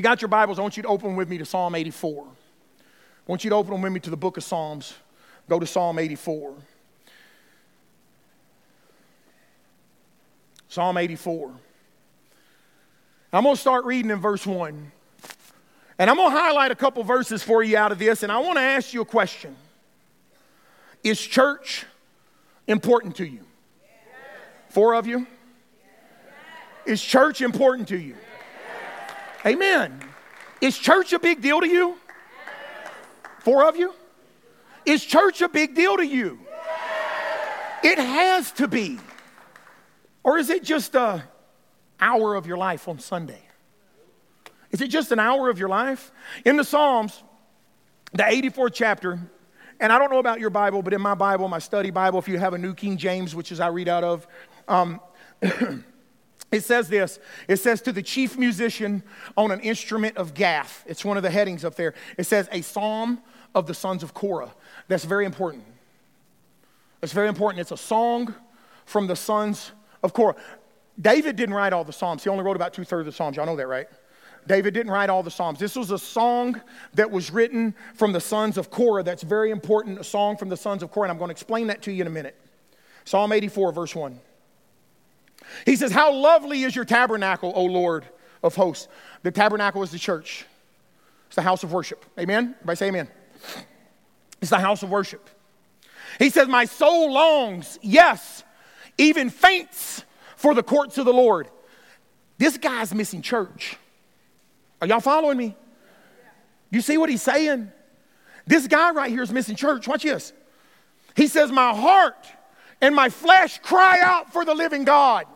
you got your Bibles, I want you to open with me to Psalm 84. I want you to open them with me to the book of Psalms. Go to Psalm 84. Psalm 84. I'm going to start reading in verse 1. And I'm going to highlight a couple verses for you out of this, and I want to ask you a question Is church important to you? Four of you? Is church important to you? Amen. Is church a big deal to you? Four of you? Is church a big deal to you? It has to be. Or is it just a hour of your life on Sunday? Is it just an hour of your life? In the Psalms, the 84th chapter, and I don't know about your Bible, but in my Bible, my study Bible, if you have a New King James, which is I read out of, um, it says this. It says to the chief musician on an instrument of Gath it's one of the headings up there. It says a psalm of the sons of korah. That's very important. It's very important. It's a song from the sons of korah. David didn't write all the psalms. He only wrote about two-thirds of the psalms. Y'all know that right? David didn't write all the psalms. This was a song that was written from the sons of korah. That's very important a song from the sons of korah and i'm going to explain that to you in a minute. Psalm 84 verse 1 he says, How lovely is your tabernacle, O Lord of hosts. The tabernacle is the church, it's the house of worship. Amen? Everybody say amen. It's the house of worship. He says, My soul longs, yes, even faints for the courts of the Lord. This guy's missing church. Are y'all following me? You see what he's saying? This guy right here is missing church. Watch this. He says, My heart and my flesh cry out for the living God.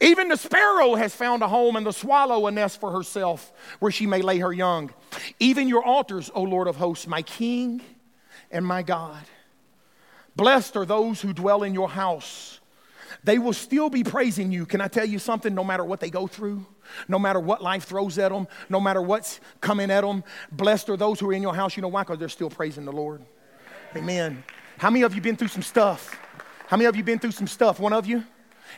Even the sparrow has found a home, and the swallow a nest for herself where she may lay her young. Even your altars, O Lord of hosts, my King and my God. Blessed are those who dwell in your house. They will still be praising you. Can I tell you something? No matter what they go through, no matter what life throws at them, no matter what's coming at them, blessed are those who are in your house. You know why? Because they're still praising the Lord. Amen. How many of you been through some stuff? How many of you been through some stuff? One of you?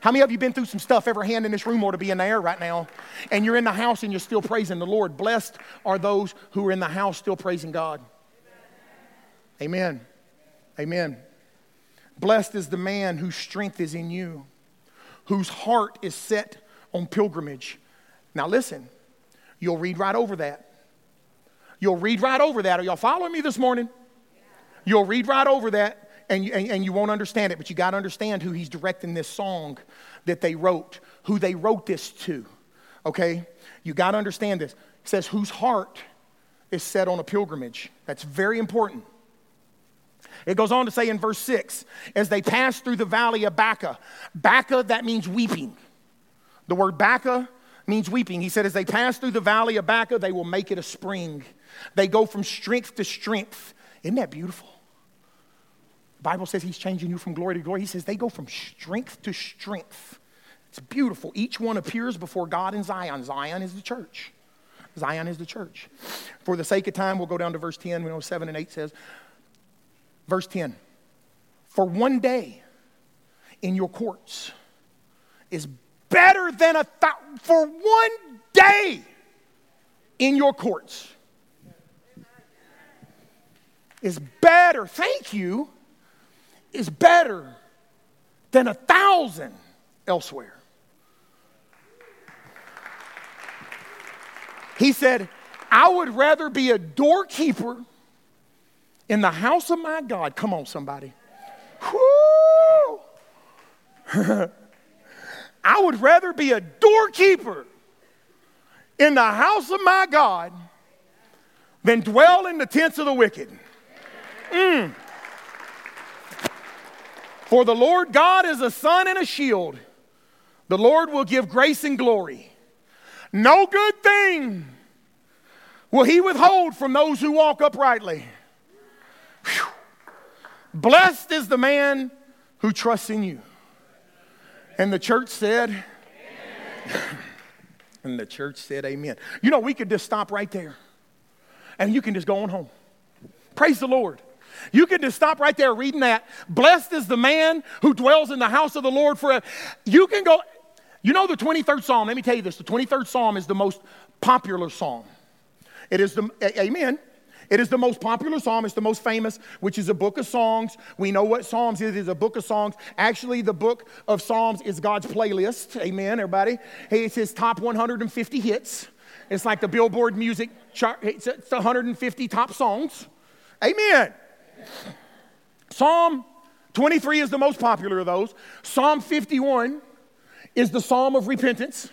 How many of you been through some stuff? Every hand in this room ought to be in the air right now. And you're in the house and you're still praising the Lord. Blessed are those who are in the house still praising God. Amen. Amen. Blessed is the man whose strength is in you, whose heart is set on pilgrimage. Now listen, you'll read right over that. You'll read right over that. Are y'all following me this morning? You'll read right over that and you, and, and you won't understand it, but you got to understand who he's directing this song that they wrote, who they wrote this to. Okay? You got to understand this. It says, whose heart is set on a pilgrimage. That's very important. It goes on to say in verse 6 as they pass through the valley of Baca. Baca, that means weeping. The word Baca means weeping. He said, as they pass through the valley of Baca, they will make it a spring. They go from strength to strength. Isn't that beautiful? Bible says he's changing you from glory to glory. He says they go from strength to strength. It's beautiful. Each one appears before God in Zion. Zion is the church. Zion is the church. For the sake of time, we'll go down to verse 10. We know 7 and 8 says, verse 10 For one day in your courts is better than a thousand. For one day in your courts is better. Thank you is better than a thousand elsewhere. He said, I would rather be a doorkeeper in the house of my God. Come on, somebody. I would rather be a doorkeeper in the house of my God than dwell in the tents of the wicked. Mm. For the Lord God is a sun and a shield. The Lord will give grace and glory. No good thing will he withhold from those who walk uprightly. Whew. Blessed is the man who trusts in you. And the church said, and the church said, Amen. You know, we could just stop right there and you can just go on home. Praise the Lord. You can just stop right there reading that. Blessed is the man who dwells in the house of the Lord forever. You can go, you know, the 23rd Psalm, let me tell you this the 23rd Psalm is the most popular psalm. It is the, amen. It is the most popular psalm. It's the most famous, which is a book of songs. We know what Psalms is. It's a book of songs. Actually, the book of Psalms is God's playlist. Amen, everybody. It's his top 150 hits. It's like the Billboard music chart. It's 150 top songs. Amen. Psalm 23 is the most popular of those. Psalm 51 is the psalm of repentance.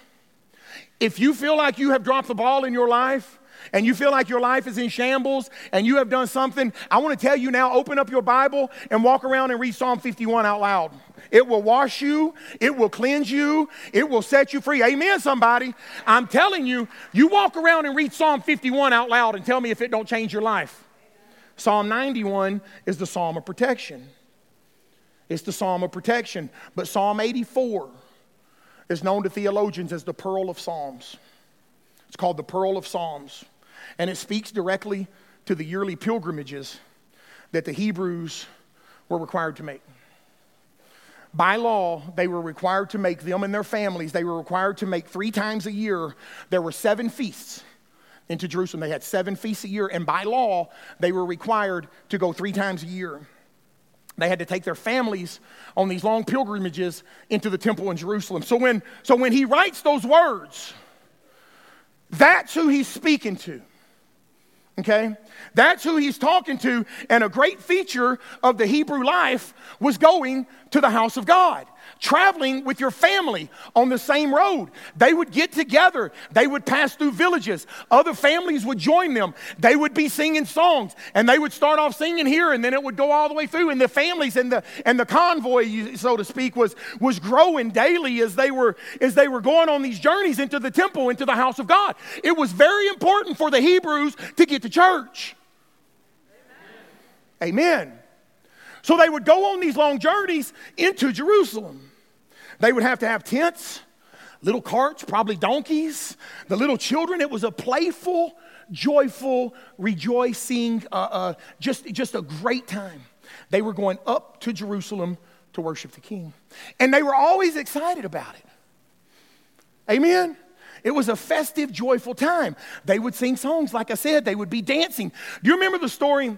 If you feel like you have dropped the ball in your life, and you feel like your life is in shambles and you have done something, I want to tell you now open up your Bible and walk around and read Psalm 51 out loud. It will wash you, it will cleanse you, it will set you free. Amen, somebody. I'm telling you, you walk around and read Psalm 51 out loud and tell me if it don't change your life. Psalm 91 is the psalm of protection. It's the psalm of protection. But Psalm 84 is known to theologians as the Pearl of Psalms. It's called the Pearl of Psalms and it speaks directly to the yearly pilgrimages that the Hebrews were required to make. By law, they were required to make them and their families, they were required to make three times a year. There were seven feasts into Jerusalem. They had seven feasts a year, and by law, they were required to go three times a year. They had to take their families on these long pilgrimages into the temple in Jerusalem. So when, so when he writes those words, that's who he's speaking to. Okay? That's who he's talking to. And a great feature of the Hebrew life was going to the house of God traveling with your family on the same road. They would get together, they would pass through villages, other families would join them. They would be singing songs, and they would start off singing here, and then it would go all the way through. And the families and the and the convoy, so to speak, was was growing daily as they were as they were going on these journeys into the temple, into the house of God. It was very important for the Hebrews to get to church. Amen. Amen. So they would go on these long journeys into Jerusalem. They would have to have tents, little carts, probably donkeys. The little children, it was a playful, joyful, rejoicing, uh, uh, just, just a great time. They were going up to Jerusalem to worship the king. And they were always excited about it. Amen. It was a festive, joyful time. They would sing songs, like I said, they would be dancing. Do you remember the story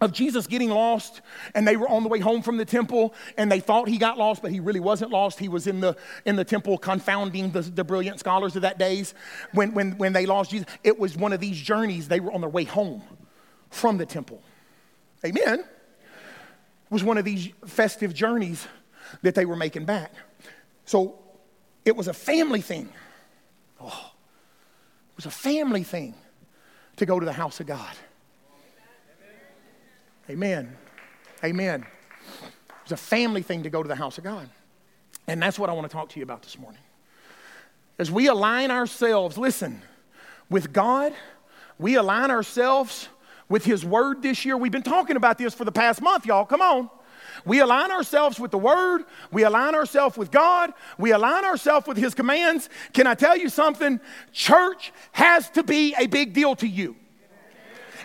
of Jesus getting lost and they were on the way home from the temple and they thought he got lost but he really wasn't lost. He was in the in the temple confounding the, the brilliant scholars of that days. When, when when they lost jesus it was one of these journeys. They were on their way home from the temple. Amen. It was one of these festive journeys that they were making back. So it was a family thing. Oh, it was a family thing to go to the house of god Amen. Amen. It's a family thing to go to the house of God. And that's what I want to talk to you about this morning. As we align ourselves, listen, with God, we align ourselves with His Word this year. We've been talking about this for the past month, y'all. Come on. We align ourselves with the Word. We align ourselves with God. We align ourselves with His commands. Can I tell you something? Church has to be a big deal to you.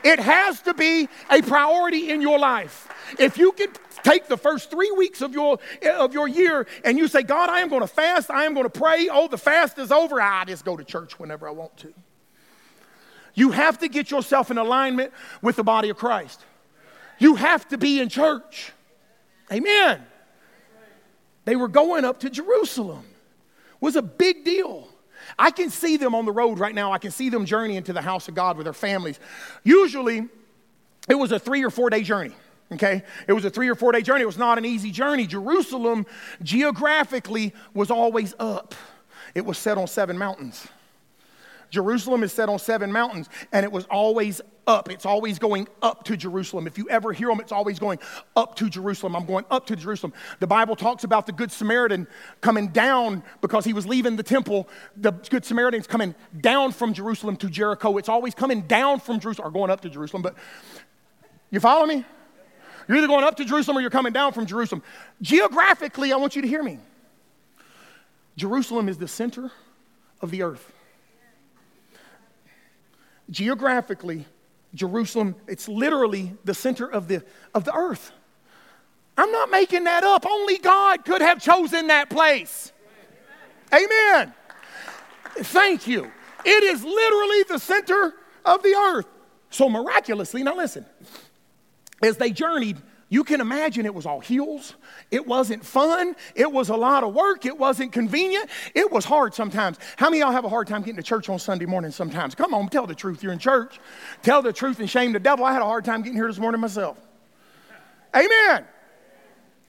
It has to be a priority in your life. If you can take the first three weeks of your, of your year and you say, God, I am going to fast, I am going to pray, oh, the fast is over, I just go to church whenever I want to. You have to get yourself in alignment with the body of Christ. You have to be in church. Amen. They were going up to Jerusalem. It was a big deal. I can see them on the road right now. I can see them journeying to the house of God with their families. Usually, it was a three or four day journey. Okay? It was a three or four day journey. It was not an easy journey. Jerusalem, geographically, was always up, it was set on seven mountains. Jerusalem is set on seven mountains, and it was always up. It's always going up to Jerusalem. If you ever hear them, it's always going up to Jerusalem. I'm going up to Jerusalem. The Bible talks about the Good Samaritan coming down because he was leaving the temple. The Good Samaritan's coming down from Jerusalem to Jericho. It's always coming down from Jerusalem, or going up to Jerusalem. But you follow me? You're either going up to Jerusalem or you're coming down from Jerusalem. Geographically, I want you to hear me. Jerusalem is the center of the earth. Geographically, Jerusalem, it's literally the center of the, of the earth. I'm not making that up. Only God could have chosen that place. Amen. Thank you. It is literally the center of the earth. So miraculously, now listen, as they journeyed, you can imagine it was all heels. It wasn't fun. It was a lot of work. It wasn't convenient. It was hard sometimes. How many of y'all have a hard time getting to church on Sunday morning sometimes? Come on, tell the truth. You're in church. Tell the truth and shame the devil. I had a hard time getting here this morning myself. Amen.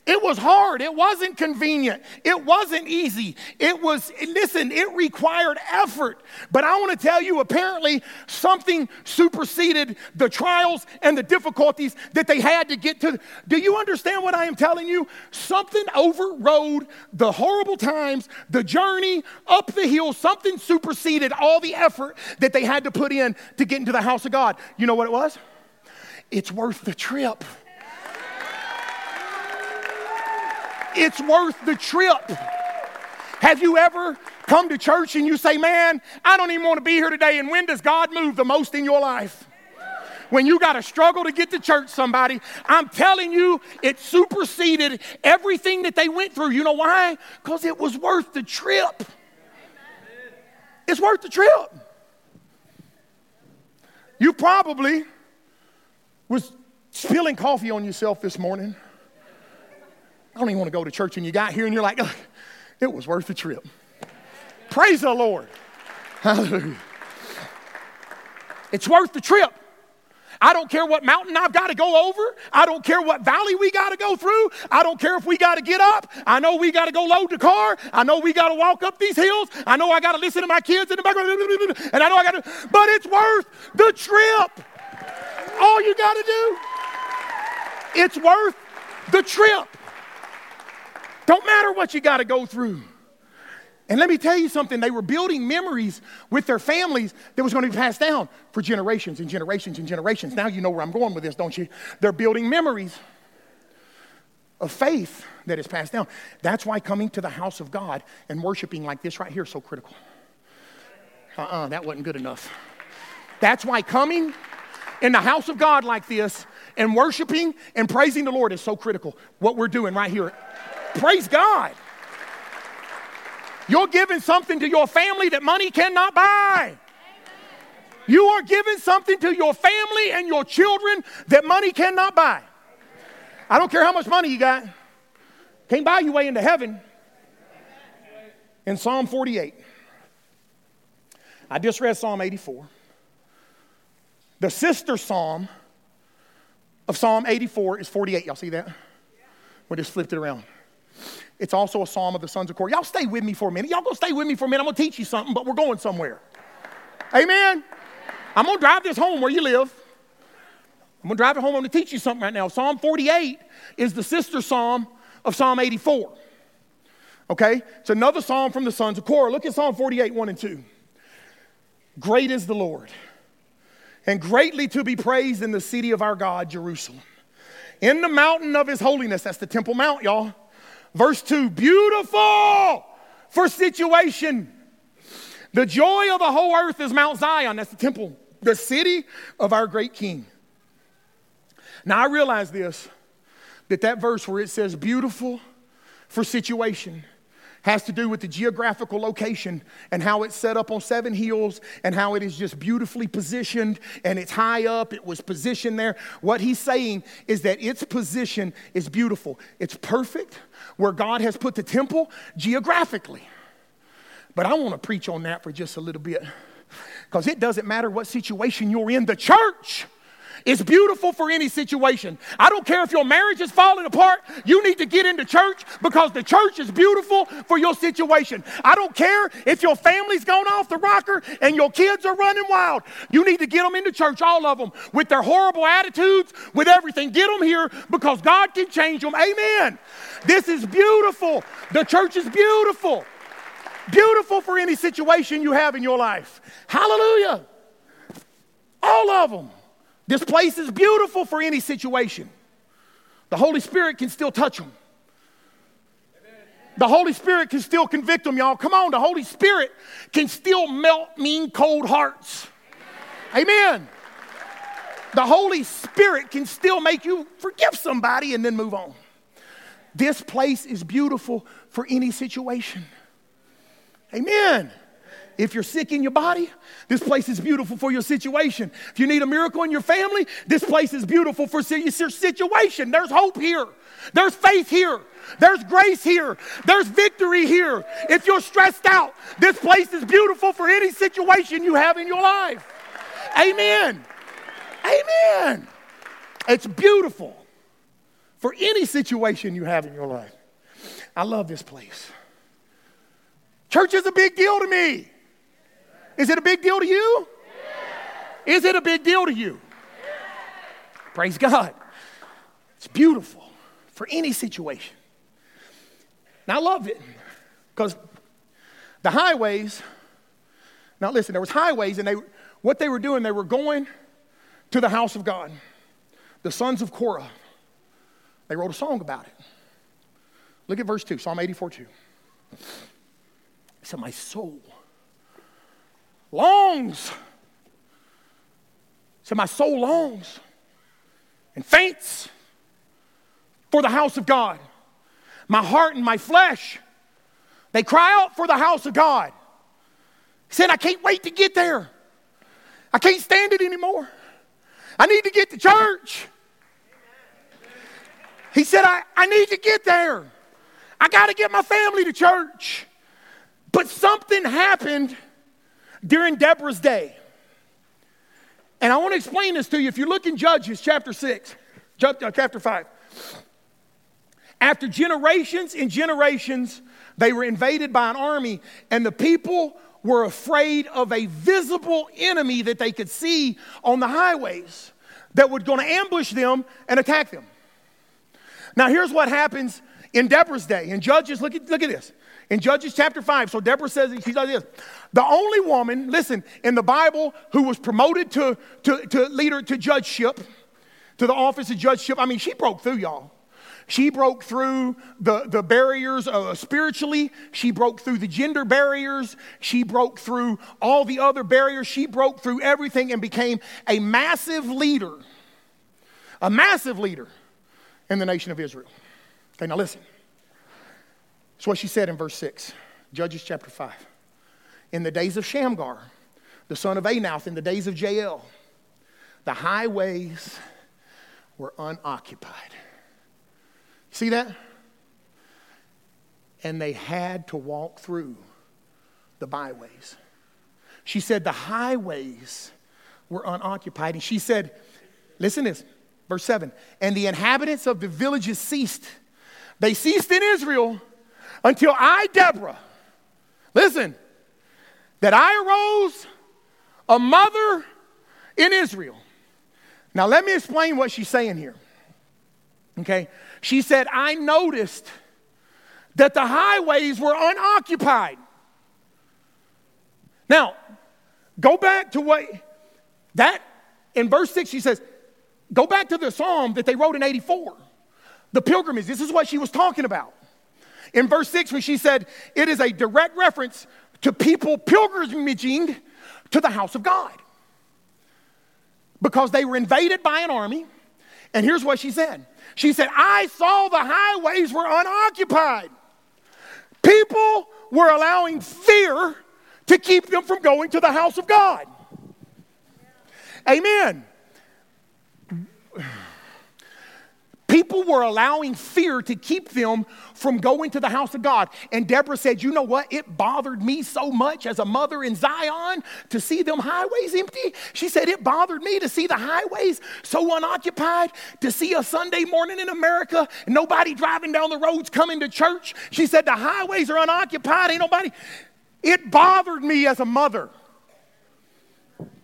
It was hard. It wasn't convenient. It wasn't easy. It was, listen, it required effort. But I want to tell you, apparently, something superseded the trials and the difficulties that they had to get to. Do you understand what I am telling you? Something overrode the horrible times, the journey up the hill. Something superseded all the effort that they had to put in to get into the house of God. You know what it was? It's worth the trip. It's worth the trip. Have you ever come to church and you say, Man, I don't even want to be here today? And when does God move the most in your life? When you got to struggle to get to church, somebody, I'm telling you, it superseded everything that they went through. You know why? Because it was worth the trip. It's worth the trip. You probably was spilling coffee on yourself this morning. I don't even want to go to church. And you got here and you're like, it was worth the trip. Praise the Lord. Hallelujah. It's worth the trip. I don't care what mountain I've got to go over. I don't care what valley we got to go through. I don't care if we got to get up. I know we got to go load the car. I know we got to walk up these hills. I know I got to listen to my kids in the background. And I know I got to, but it's worth the trip. All you got to do, it's worth the trip. Don't matter what you got to go through. And let me tell you something, they were building memories with their families that was going to be passed down for generations and generations and generations. Now you know where I'm going with this, don't you? They're building memories of faith that is passed down. That's why coming to the house of God and worshiping like this right here is so critical. Uh uh-uh, uh that wasn't good enough. That's why coming in the house of God like this and worshiping and praising the Lord is so critical. What we're doing right here Praise God. You're giving something to your family that money cannot buy. You are giving something to your family and your children that money cannot buy. I don't care how much money you got, can't buy your way into heaven. In Psalm 48, I just read Psalm 84. The sister psalm of Psalm 84 is 48. Y'all see that? We just flipped it around. It's also a psalm of the sons of Korah. Y'all stay with me for a minute. Y'all go stay with me for a minute. I'm gonna teach you something, but we're going somewhere. Amen. I'm gonna drive this home where you live. I'm gonna drive it home. I'm gonna teach you something right now. Psalm 48 is the sister psalm of Psalm 84. Okay? It's another psalm from the sons of Korah. Look at Psalm 48, 1 and 2. Great is the Lord, and greatly to be praised in the city of our God, Jerusalem. In the mountain of his holiness, that's the Temple Mount, y'all Verse 2 beautiful for situation. The joy of the whole earth is Mount Zion. That's the temple, the city of our great king. Now I realize this that that verse where it says beautiful for situation has to do with the geographical location and how it's set up on seven hills and how it is just beautifully positioned and it's high up. It was positioned there. What he's saying is that its position is beautiful, it's perfect where God has put the temple geographically. But I want to preach on that for just a little bit because it doesn't matter what situation you're in, the church it's beautiful for any situation. I don't care if your marriage is falling apart, you need to get into church because the church is beautiful for your situation. I don't care if your family's gone off the rocker and your kids are running wild. You need to get them into church, all of them, with their horrible attitudes, with everything. Get them here because God can change them. Amen. This is beautiful. The church is beautiful. Beautiful for any situation you have in your life. Hallelujah. All of them. This place is beautiful for any situation. The Holy Spirit can still touch them. The Holy Spirit can still convict them, y'all. Come on, the Holy Spirit can still melt mean, cold hearts. Amen. The Holy Spirit can still make you forgive somebody and then move on. This place is beautiful for any situation. Amen. If you're sick in your body, this place is beautiful for your situation. If you need a miracle in your family, this place is beautiful for your situation. There's hope here. There's faith here. There's grace here. There's victory here. If you're stressed out, this place is beautiful for any situation you have in your life. Amen. Amen. It's beautiful for any situation you have in your life. I love this place. Church is a big deal to me. Is it a big deal to you? Is it a big deal to you? Praise God. It's beautiful for any situation. Now I love it because the highways, now listen, there was highways and they what they were doing, they were going to the house of God. The sons of Korah, they wrote a song about it. Look at verse 2, Psalm 84 2. It said, My soul longs. Said, My soul longs and faints for the house of God. My heart and my flesh, they cry out for the house of God. He said, I can't wait to get there. I can't stand it anymore. I need to get to church. He said, I, I need to get there. I got to get my family to church. But something happened during Deborah's day. And I want to explain this to you. If you look in Judges chapter 6, uh, chapter 5, after generations and generations, they were invaded by an army, and the people were afraid of a visible enemy that they could see on the highways that was going to ambush them and attack them. Now, here's what happens in Deborah's day. In Judges, look at, look at this. In Judges chapter 5, so Deborah says, she does this. The only woman, listen, in the Bible who was promoted to, to, to leader, to judgeship, to the office of judgeship, I mean, she broke through, y'all. She broke through the, the barriers uh, spiritually. She broke through the gender barriers. She broke through all the other barriers. She broke through everything and became a massive leader. A massive leader in the nation of Israel. Okay, now listen. That's what she said in verse 6, Judges chapter 5. In the days of Shamgar, the son of Anath, in the days of Jael, the highways were unoccupied. See that? And they had to walk through the byways. She said the highways were unoccupied. And she said, listen to this, verse 7 and the inhabitants of the villages ceased. They ceased in Israel until I, Deborah, listen, that I arose a mother in Israel. Now, let me explain what she's saying here. Okay? She said, I noticed that the highways were unoccupied. Now, go back to what that in verse 6, she says, go back to the psalm that they wrote in 84. The pilgrimage, this is what she was talking about. In verse 6, when she said, it is a direct reference to people pilgrimaging to the house of God because they were invaded by an army. And here's what she said She said, I saw the highways were unoccupied. People were allowing fear to keep them from going to the house of God. Amen. People were allowing fear to keep them from going to the house of God. And Deborah said, You know what? It bothered me so much as a mother in Zion to see them highways empty. She said, It bothered me to see the highways so unoccupied, to see a Sunday morning in America, nobody driving down the roads coming to church. She said, The highways are unoccupied, ain't nobody. It bothered me as a mother.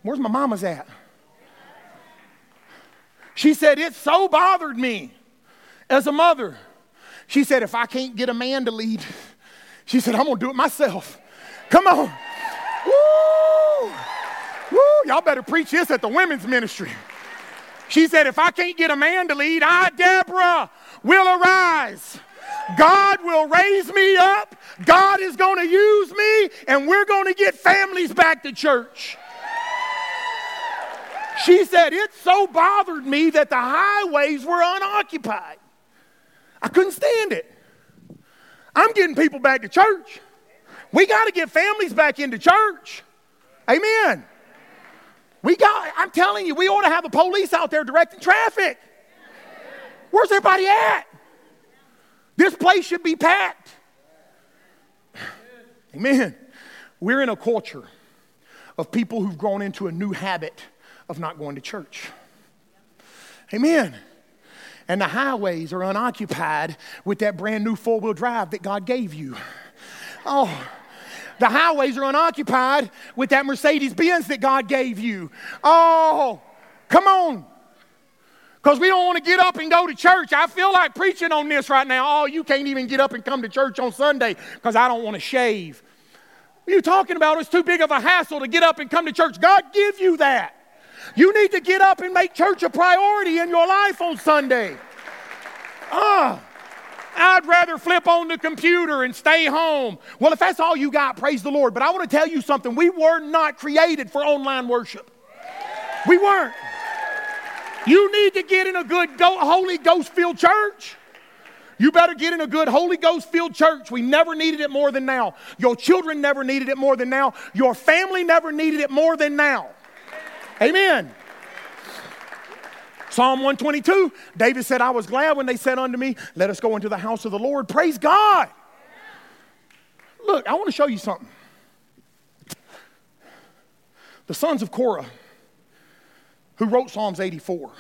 Where's my mama's at? She said, It so bothered me as a mother. She said, If I can't get a man to lead, she said, I'm to do it myself. Come on. Woo! Woo! Y'all better preach this at the women's ministry. She said, If I can't get a man to lead, I, Deborah, will arise. God will raise me up. God is going to use me, and we're going to get families back to church. She said, It so bothered me that the highways were unoccupied. I couldn't stand it. I'm getting people back to church. We got to get families back into church. Amen. We got, I'm telling you, we ought to have the police out there directing traffic. Where's everybody at? This place should be packed. Amen. We're in a culture of people who've grown into a new habit of not going to church. Amen. And the highways are unoccupied with that brand new four wheel drive that God gave you. Oh, the highways are unoccupied with that Mercedes Benz that God gave you. Oh, come on. Because we don't want to get up and go to church. I feel like preaching on this right now. Oh, you can't even get up and come to church on Sunday because I don't want to shave. What are you talking about? It's too big of a hassle to get up and come to church. God give you that. You need to get up and make church a priority in your life on Sunday. Ah. I'd rather flip on the computer and stay home. Well, if that's all you got, praise the Lord. But I want to tell you something. We were not created for online worship. We weren't. You need to get in a good Holy Ghost filled church. You better get in a good Holy Ghost filled church. We never needed it more than now. Your children never needed it more than now. Your family never needed it more than now. Amen. Psalm 122, David said, I was glad when they said unto me, Let us go into the house of the Lord. Praise God. Look, I want to show you something. The sons of Korah, who wrote Psalms 84.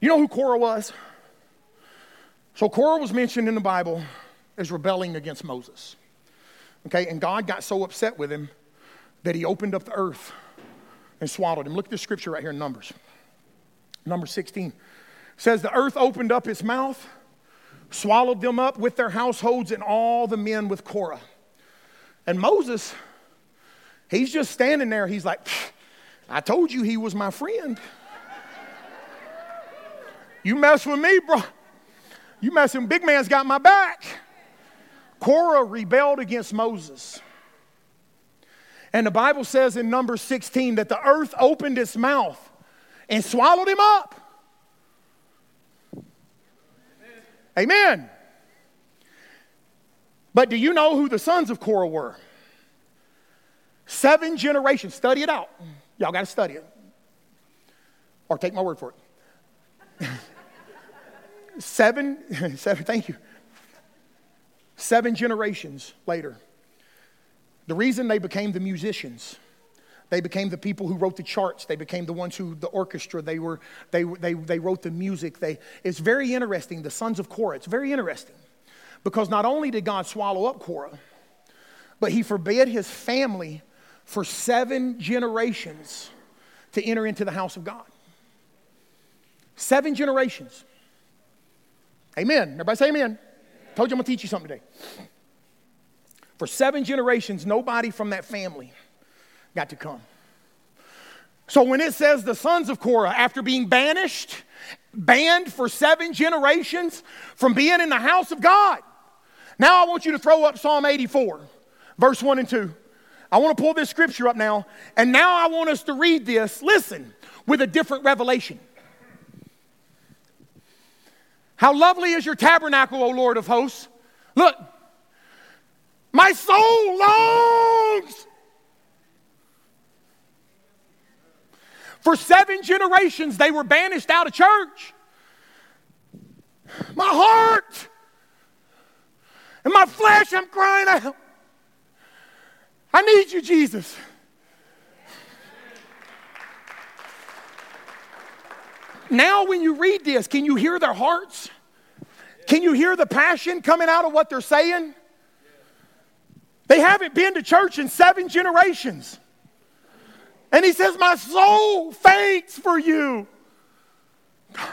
You know who Korah was? So Korah was mentioned in the Bible as rebelling against Moses. Okay, and God got so upset with him that he opened up the earth and swallowed him. Look at this scripture right here in Numbers. Number 16 says, The earth opened up its mouth, swallowed them up with their households and all the men with Korah. And Moses, he's just standing there. He's like, I told you he was my friend. You mess with me, bro. You mess with big man's got my back. Korah rebelled against Moses. And the Bible says in number 16 that the earth opened its mouth and swallowed him up. Amen. But do you know who the sons of Korah were? Seven generations. Study it out. Y'all got to study it. Or take my word for it. seven, seven, thank you. Seven generations later, the reason they became the musicians, they became the people who wrote the charts, they became the ones who, the orchestra, they, were, they, they, they wrote the music. They, it's very interesting, the sons of Korah, it's very interesting because not only did God swallow up Korah, but he forbade his family for seven generations to enter into the house of God. Seven generations. Amen. Everybody say amen. Told you I'm going to teach you something today. For seven generations, nobody from that family got to come. So when it says the sons of Korah, after being banished, banned for seven generations from being in the house of God, now I want you to throw up Psalm 84, verse 1 and 2. I want to pull this scripture up now, and now I want us to read this, listen, with a different revelation. How lovely is your tabernacle, O Lord of hosts. Look, my soul longs. For seven generations, they were banished out of church. My heart and my flesh, I'm crying out. I need you, Jesus. Now, when you read this, can you hear their hearts? Can you hear the passion coming out of what they're saying? They haven't been to church in seven generations. And he says, My soul faints for you. God.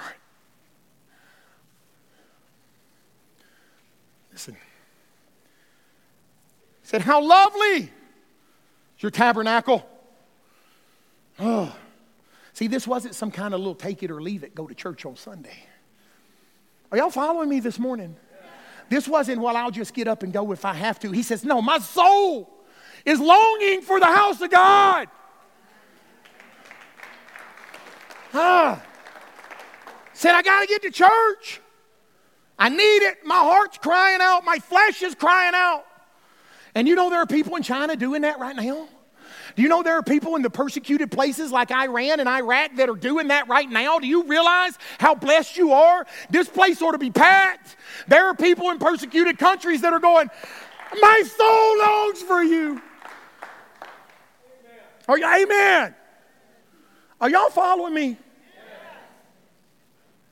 Listen. He said, How lovely is your tabernacle. Oh. See, this wasn't some kind of little take it or leave it, go to church on Sunday. Are y'all following me this morning? This wasn't, well, I'll just get up and go if I have to. He says, No, my soul is longing for the house of God. Said, I got to get to church. I need it. My heart's crying out. My flesh is crying out. And you know there are people in China doing that right now? Do you know there are people in the persecuted places like Iran and Iraq that are doing that right now? Do you realize how blessed you are? This place ought to be packed. There are people in persecuted countries that are going, My soul longs for you. Are you, amen. Are y'all following me?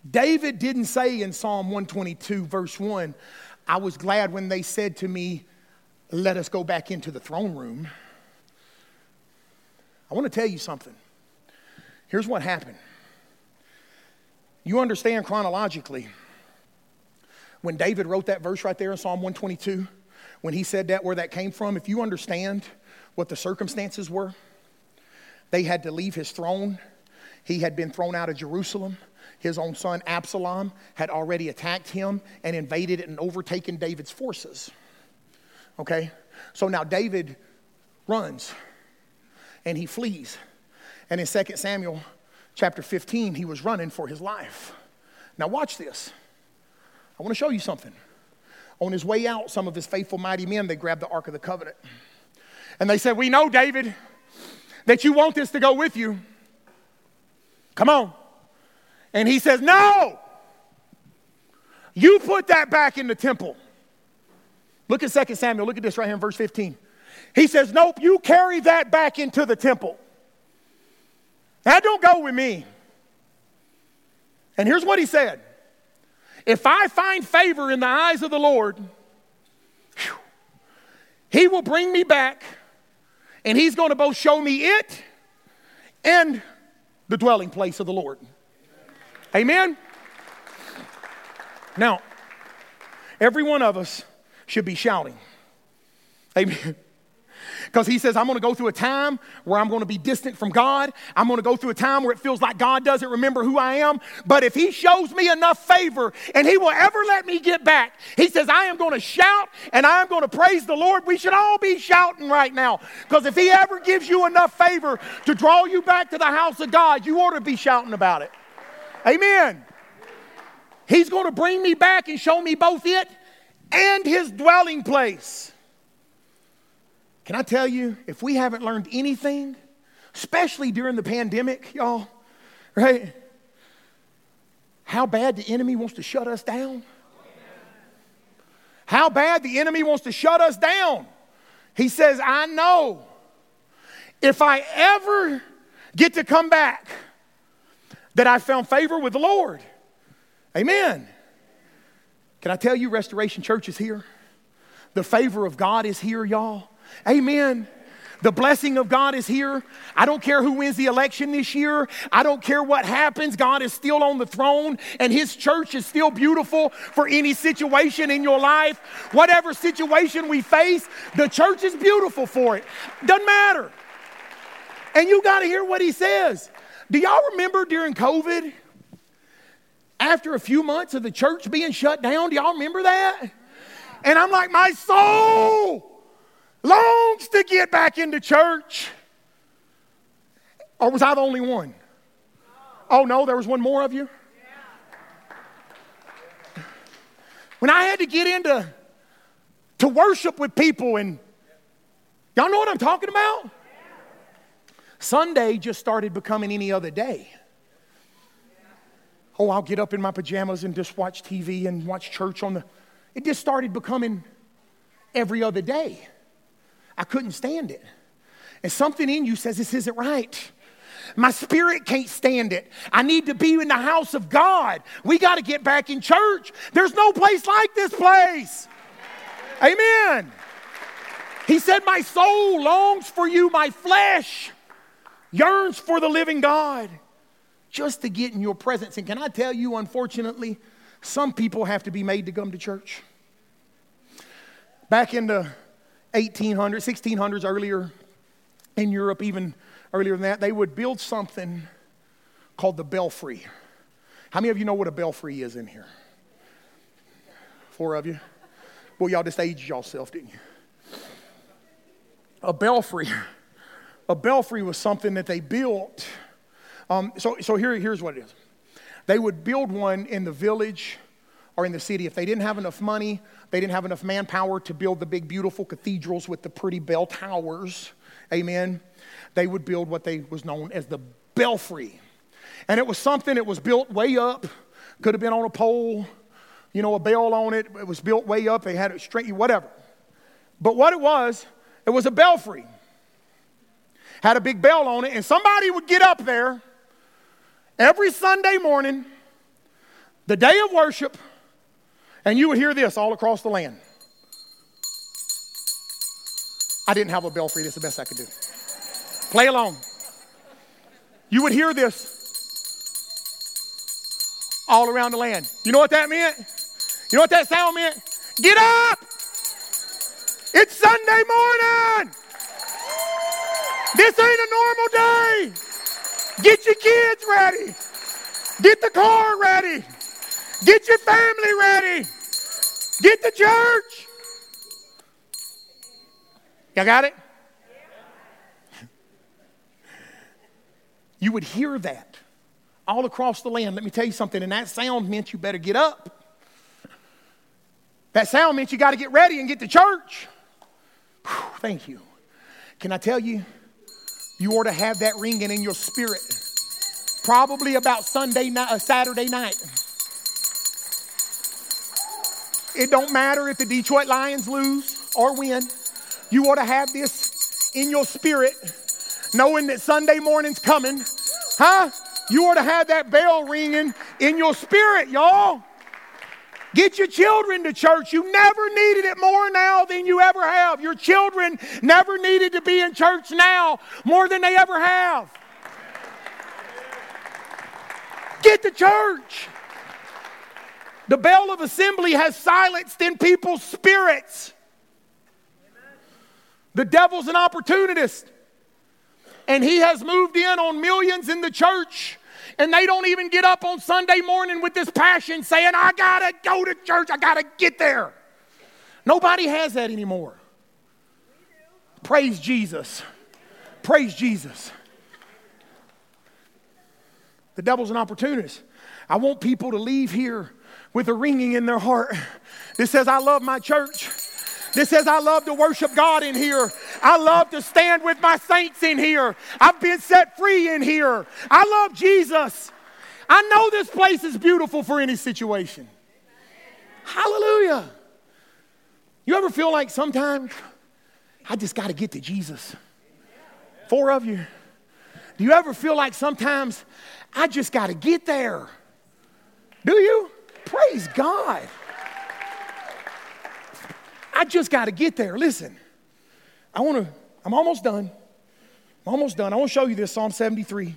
David didn't say in Psalm 122, verse 1, I was glad when they said to me, Let us go back into the throne room. I want to tell you something. Here's what happened. You understand chronologically, when David wrote that verse right there in Psalm 122, when he said that, where that came from, if you understand what the circumstances were, they had to leave his throne. He had been thrown out of Jerusalem. His own son Absalom had already attacked him and invaded and overtaken David's forces. Okay? So now David runs and he flees. And in 2 Samuel chapter 15, he was running for his life. Now, watch this. I want to show you something. On his way out, some of his faithful, mighty men, they grabbed the Ark of the Covenant. And they said, We know, David, that you want this to go with you. Come on. And he says, No, you put that back in the temple. Look at 2 Samuel. Look at this right here in verse 15. He says, Nope, you carry that back into the temple. That don't go with me. And here's what he said If I find favor in the eyes of the Lord, he will bring me back, and he's going to both show me it and the dwelling place of the Lord. Amen? Now, every one of us should be shouting. Amen. Because he says, I'm going to go through a time where I'm going to be distant from God. I'm going to go through a time where it feels like God doesn't remember who I am. But if he shows me enough favor and he will ever let me get back, he says, I am going to shout and I am going to praise the Lord. We should all be shouting right now. Because if he ever gives you enough favor to draw you back to the house of God, you ought to be shouting about it. Amen. He's going to bring me back and show me both it and his dwelling place. Can I tell you, if we haven't learned anything, especially during the pandemic, y'all, right? How bad the enemy wants to shut us down. How bad the enemy wants to shut us down. He says, I know if I ever get to come back, that I found favor with the Lord. Amen. Can I tell you, Restoration Church is here? The favor of God is here, y'all. Amen. The blessing of God is here. I don't care who wins the election this year. I don't care what happens. God is still on the throne, and His church is still beautiful for any situation in your life. Whatever situation we face, the church is beautiful for it. Doesn't matter. And you got to hear what He says. Do y'all remember during COVID? After a few months of the church being shut down, do y'all remember that? And I'm like, my soul longs to get back into church. Or was I the only one? Oh, no, there was one more of you? When I had to get into to worship with people and y'all know what I'm talking about? Sunday just started becoming any other day. Oh, I'll get up in my pajamas and just watch TV and watch church on the. It just started becoming every other day. I couldn't stand it. And something in you says, This isn't right. My spirit can't stand it. I need to be in the house of God. We got to get back in church. There's no place like this place. Amen. He said, My soul longs for you, my flesh yearns for the living God just to get in your presence. And can I tell you, unfortunately, some people have to be made to come to church. Back in the 1800s, 1600s, earlier in Europe, even earlier than that, they would build something called the belfry. How many of you know what a belfry is in here? Four of you? Well, y'all just aged yourself, didn't you? A belfry. A belfry was something that they built. Um, so so here, here's what it is. They would build one in the village or in the city, if they didn't have enough money, they didn't have enough manpower to build the big, beautiful cathedrals with the pretty bell towers, amen, they would build what they was known as the belfry. And it was something that was built way up, could have been on a pole, you know, a bell on it. It was built way up. They had it straight, whatever. But what it was, it was a belfry. Had a big bell on it, and somebody would get up there every Sunday morning, the day of worship, and you would hear this all across the land. I didn't have a belfry, that's the best I could do. Play along. You would hear this all around the land. You know what that meant? You know what that sound meant? Get up! It's Sunday morning! This ain't a normal day! Get your kids ready! Get the car ready! Get your family ready! Get the church! Y'all got it? You would hear that all across the land. Let me tell you something, and that sound meant you better get up. That sound meant you got to get ready and get to church. Whew, thank you. Can I tell you, you ought to have that ringing in your spirit. Probably about Sunday night, uh, Saturday night. It don't matter if the Detroit Lions lose or win. You ought to have this in your spirit, knowing that Sunday morning's coming. Huh? You ought to have that bell ringing in your spirit, y'all. Get your children to church. You never needed it more now than you ever have. Your children never needed to be in church now more than they ever have. Get to church. The bell of assembly has silenced in people's spirits. The devil's an opportunist. And he has moved in on millions in the church. And they don't even get up on Sunday morning with this passion saying, I gotta go to church, I gotta get there. Nobody has that anymore. Praise Jesus. Praise Jesus. The devil's an opportunist. I want people to leave here with a ringing in their heart that says, I love my church. This says, I love to worship God in here. I love to stand with my saints in here. I've been set free in here. I love Jesus. I know this place is beautiful for any situation. Hallelujah. You ever feel like sometimes I just got to get to Jesus? Four of you. Do you ever feel like sometimes I just got to get there? Do you? Praise God. I just got to get there. Listen, I want to, I'm almost done. I'm almost done. I want to show you this Psalm 73.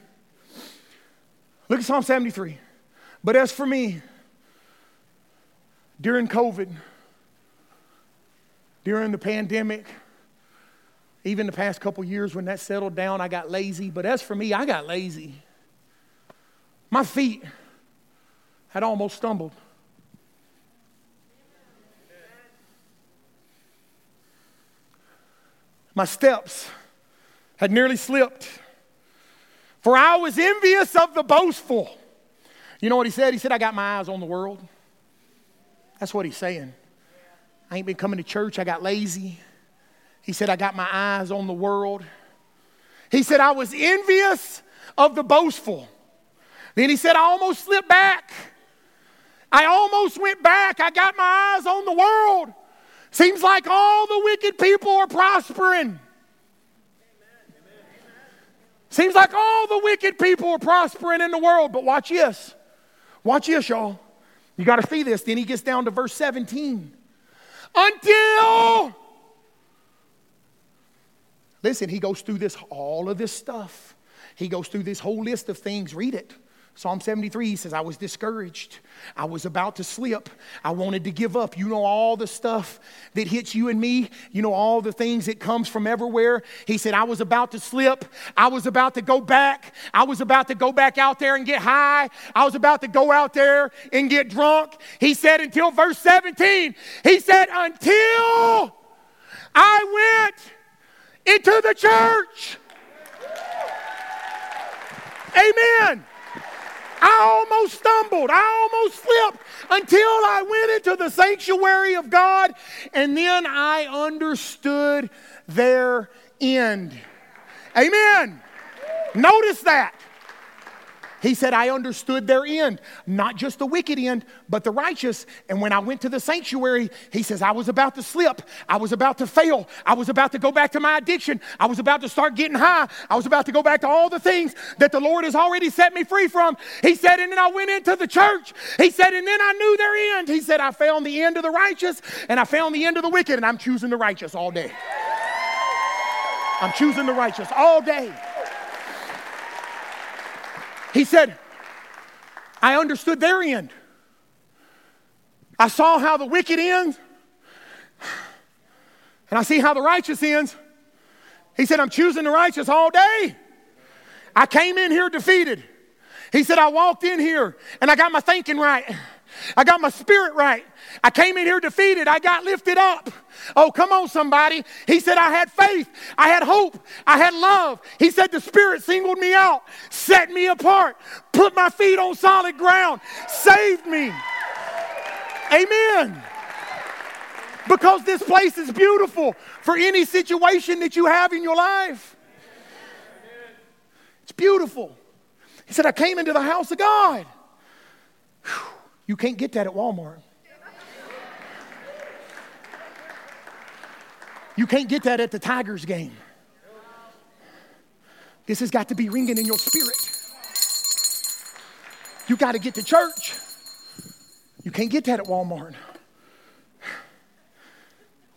Look at Psalm 73. But as for me, during COVID, during the pandemic, even the past couple years when that settled down, I got lazy. But as for me, I got lazy. My feet had almost stumbled. My steps had nearly slipped. For I was envious of the boastful. You know what he said? He said, I got my eyes on the world. That's what he's saying. I ain't been coming to church. I got lazy. He said, I got my eyes on the world. He said, I was envious of the boastful. Then he said, I almost slipped back. I almost went back. I got my eyes on the world. Seems like all the wicked people are prospering. Seems like all the wicked people are prospering in the world. But watch this. Watch this, y'all. You got to see this. Then he gets down to verse 17. Until. Listen, he goes through this, all of this stuff. He goes through this whole list of things. Read it. Psalm 73 he says, I was discouraged. I was about to slip. I wanted to give up. You know all the stuff that hits you and me. You know all the things that comes from everywhere. He said, I was about to slip. I was about to go back. I was about to go back out there and get high. I was about to go out there and get drunk. He said, until verse 17, he said, until I went into the church. Amen. I almost stumbled. I almost slipped until I went into the sanctuary of God and then I understood their end. Amen. Notice that. He said, I understood their end, not just the wicked end, but the righteous. And when I went to the sanctuary, he says, I was about to slip. I was about to fail. I was about to go back to my addiction. I was about to start getting high. I was about to go back to all the things that the Lord has already set me free from. He said, and then I went into the church. He said, and then I knew their end. He said, I found the end of the righteous and I found the end of the wicked, and I'm choosing the righteous all day. I'm choosing the righteous all day. He said, I understood their end. I saw how the wicked ends, and I see how the righteous ends. He said, I'm choosing the righteous all day. I came in here defeated. He said, I walked in here and I got my thinking right. I got my spirit right. I came in here defeated. I got lifted up. Oh, come on, somebody. He said, I had faith. I had hope. I had love. He said, the Spirit singled me out, set me apart, put my feet on solid ground, saved me. Amen. Because this place is beautiful for any situation that you have in your life. It's beautiful. He said, I came into the house of God. Whew. You can't get that at Walmart. You can't get that at the Tigers game. This has got to be ringing in your spirit. You got to get to church. You can't get that at Walmart.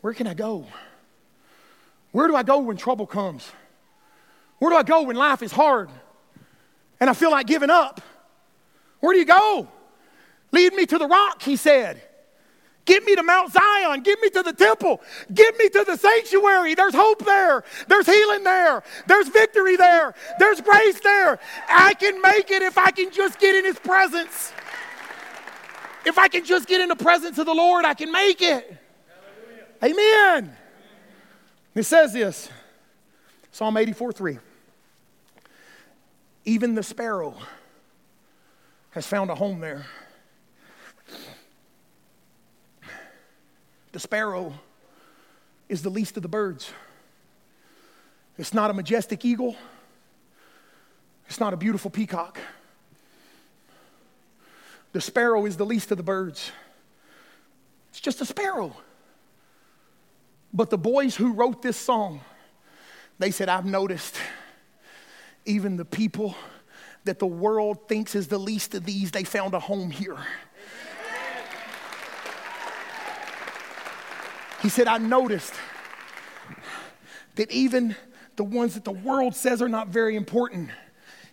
Where can I go? Where do I go when trouble comes? Where do I go when life is hard and I feel like giving up? Where do you go? Lead me to the rock, he said. Get me to Mount Zion. Get me to the temple. Get me to the sanctuary. There's hope there. There's healing there. There's victory there. There's grace there. I can make it if I can just get in His presence. If I can just get in the presence of the Lord, I can make it. Amen. It says this Psalm 84 3. Even the sparrow has found a home there. The sparrow is the least of the birds. It's not a majestic eagle, it's not a beautiful peacock. The sparrow is the least of the birds. It's just a sparrow. But the boys who wrote this song, they said, I've noticed even the people that the world thinks is the least of these, they found a home here. He said, I noticed that even the ones that the world says are not very important,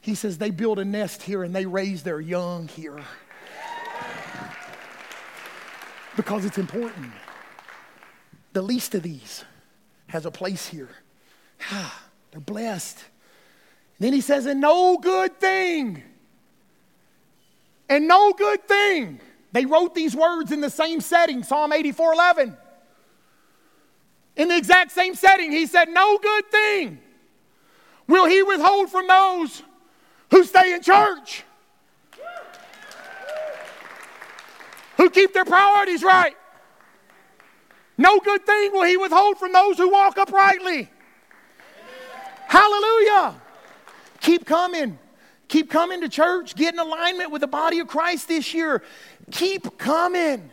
he says they build a nest here and they raise their young here. Because it's important. The least of these has a place here. They're blessed. And then he says, and no good thing. And no good thing. They wrote these words in the same setting, Psalm 84 11 in the exact same setting. He said, No good thing will he withhold from those who stay in church, who keep their priorities right. No good thing will he withhold from those who walk uprightly. Hallelujah. Keep coming. Keep coming to church. Get in alignment with the body of Christ this year. Keep coming.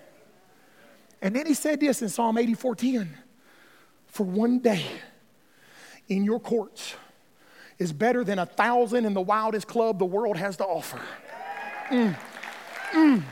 And then he said this in Psalm 84 10 for one day in your courts is better than a thousand in the wildest club the world has to offer. Mm. Mm.